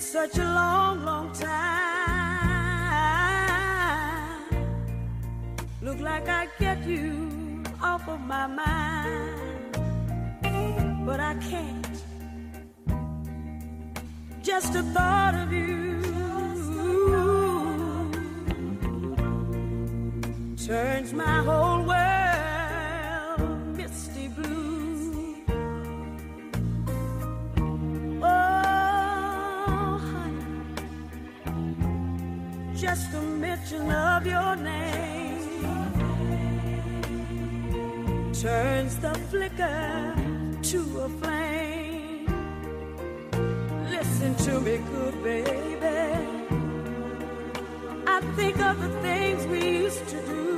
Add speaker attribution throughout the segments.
Speaker 1: such a long, long time. Look like I get you off of my mind, but I can't. Just the thought of you turns my whole world me, good baby. I think of the things we used to do,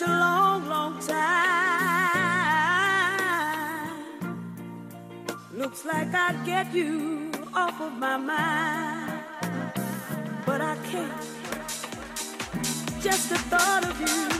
Speaker 1: such a long, long time. Looks like I'd get you off of my mind, but I can't. Just the thought of you,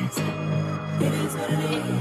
Speaker 2: It is what it is.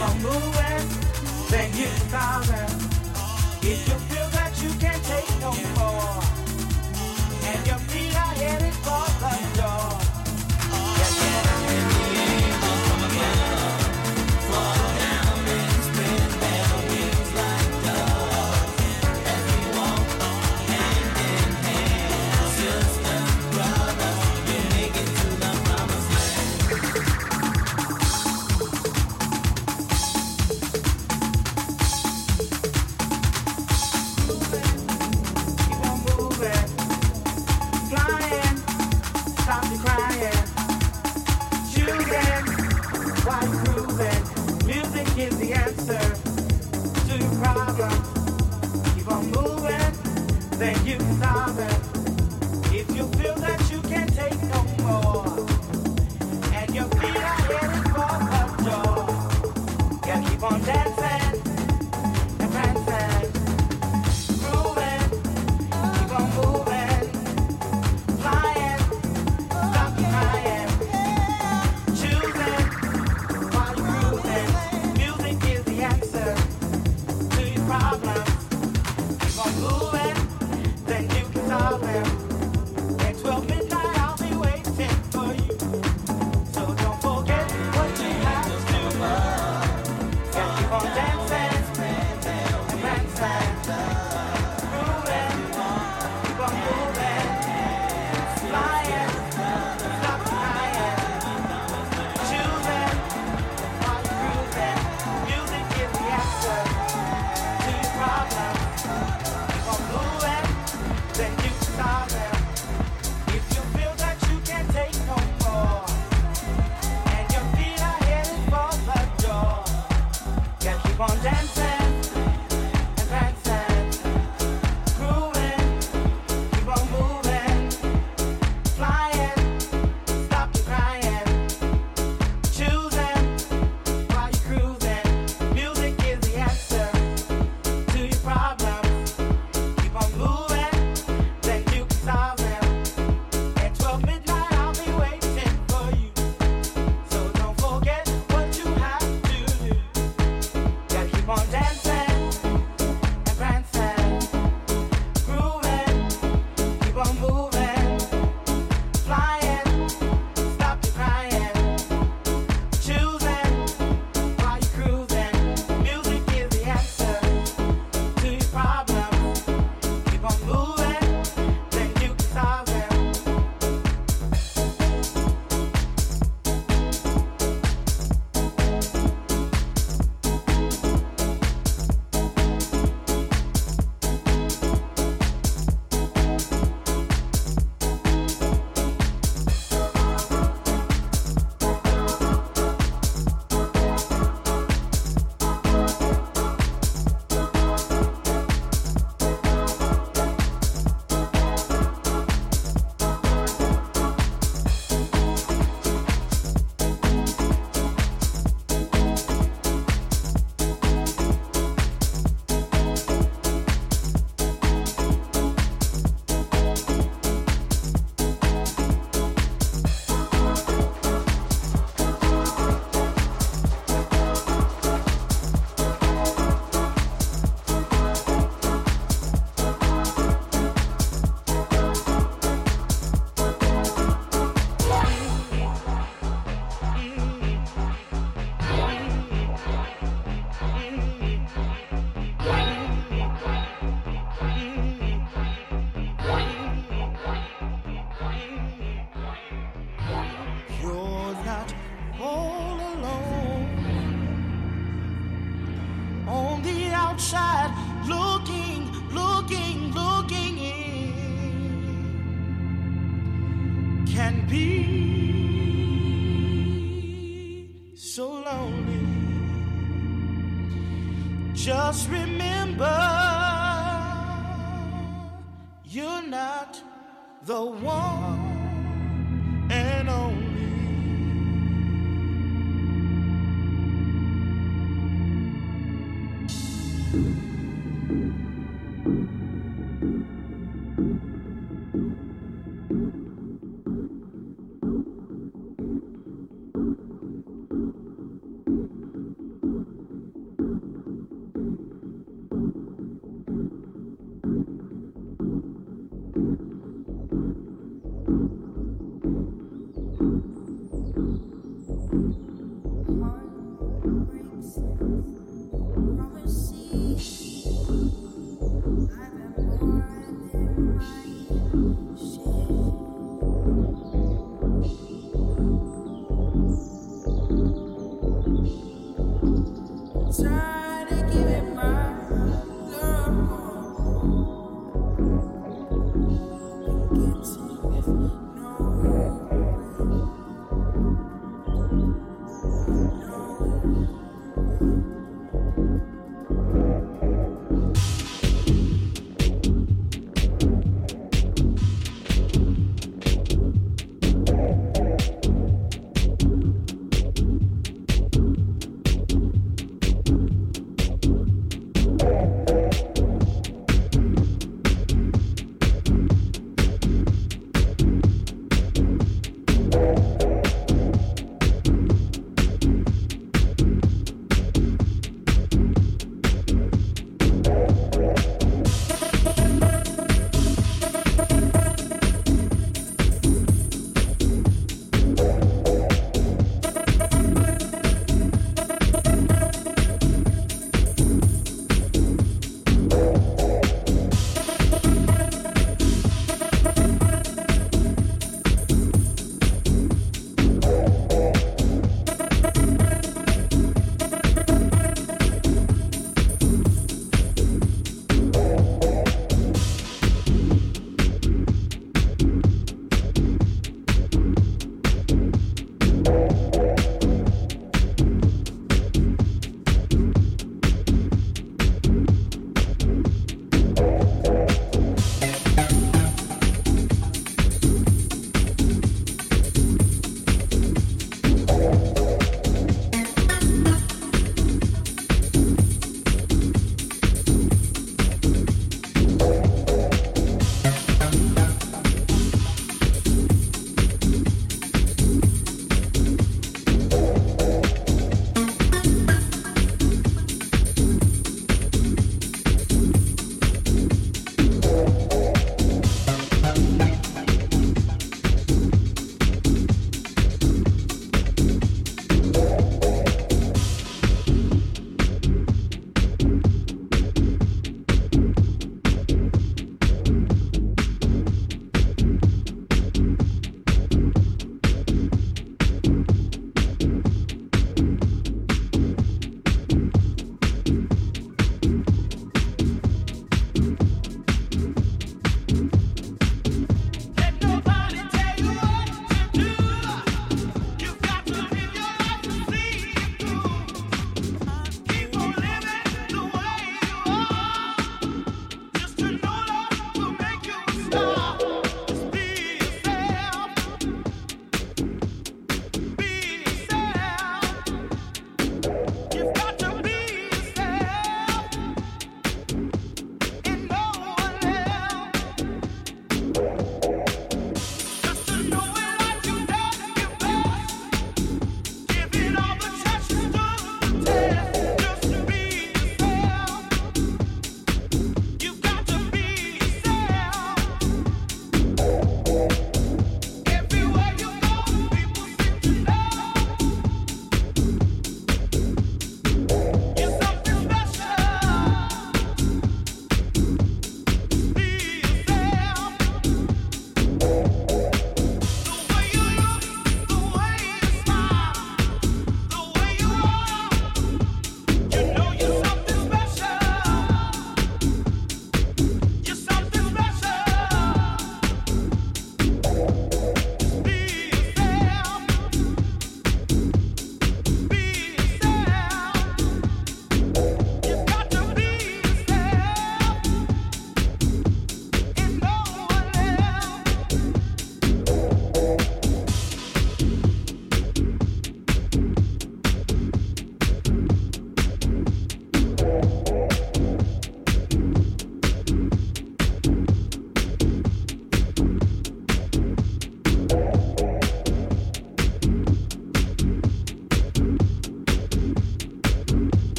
Speaker 3: Moving, then you can solve them. At 12 midnight, I'll be waiting. dance. The one